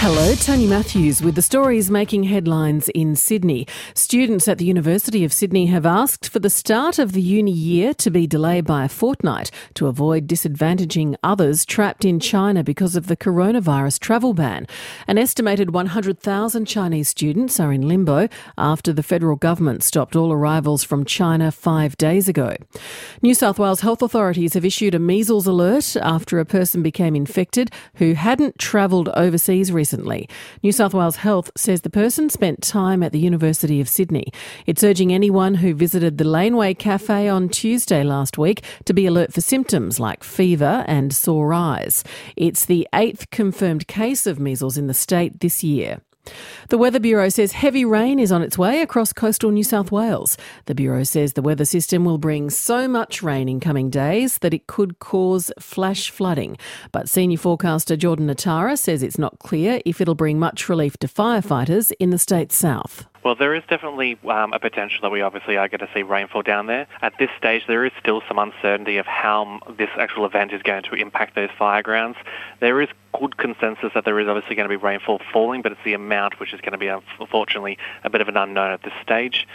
Hello, Tony Matthews with the stories making headlines in Sydney. Students at the University of Sydney have asked for the start of the uni year to be delayed by a fortnight to avoid disadvantaging others trapped in China because of the coronavirus travel ban. An estimated 100,000 Chinese students are in limbo after the federal government stopped all arrivals from China five days ago. New South Wales health authorities have issued a measles alert after a person became infected who hadn't travelled overseas recently recently. New South Wales Health says the person spent time at the University of Sydney. It's urging anyone who visited the Laneway Cafe on Tuesday last week to be alert for symptoms like fever and sore eyes. It's the eighth confirmed case of measles in the state this year. The Weather Bureau says heavy rain is on its way across coastal New South Wales. The Bureau says the weather system will bring so much rain in coming days that it could cause flash flooding. But senior forecaster Jordan Notara says it's not clear if it'll bring much relief to firefighters in the state's south. Well, there is definitely um, a potential that we obviously are going to see rainfall down there. At this stage, there is still some uncertainty of how this actual event is going to impact those fire grounds. There is good consensus that there is obviously going to be rainfall falling, but it's the amount which is going to be, unfortunately, a bit of an unknown at this stage.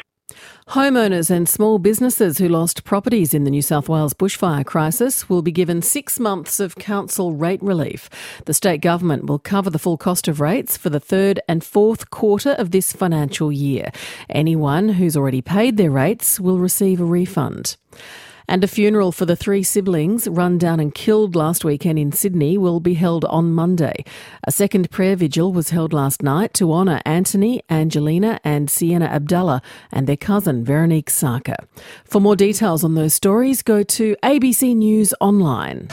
Homeowners and small businesses who lost properties in the New South Wales bushfire crisis will be given six months of council rate relief. The state government will cover the full cost of rates for the third and fourth quarter of this financial year. Anyone who's already paid their rates will receive a refund. And a funeral for the three siblings run down and killed last weekend in Sydney will be held on Monday. A second prayer vigil was held last night to honour Antony, Angelina, and Sienna Abdallah and their cousin Veronique Sakr. For more details on those stories, go to ABC News Online.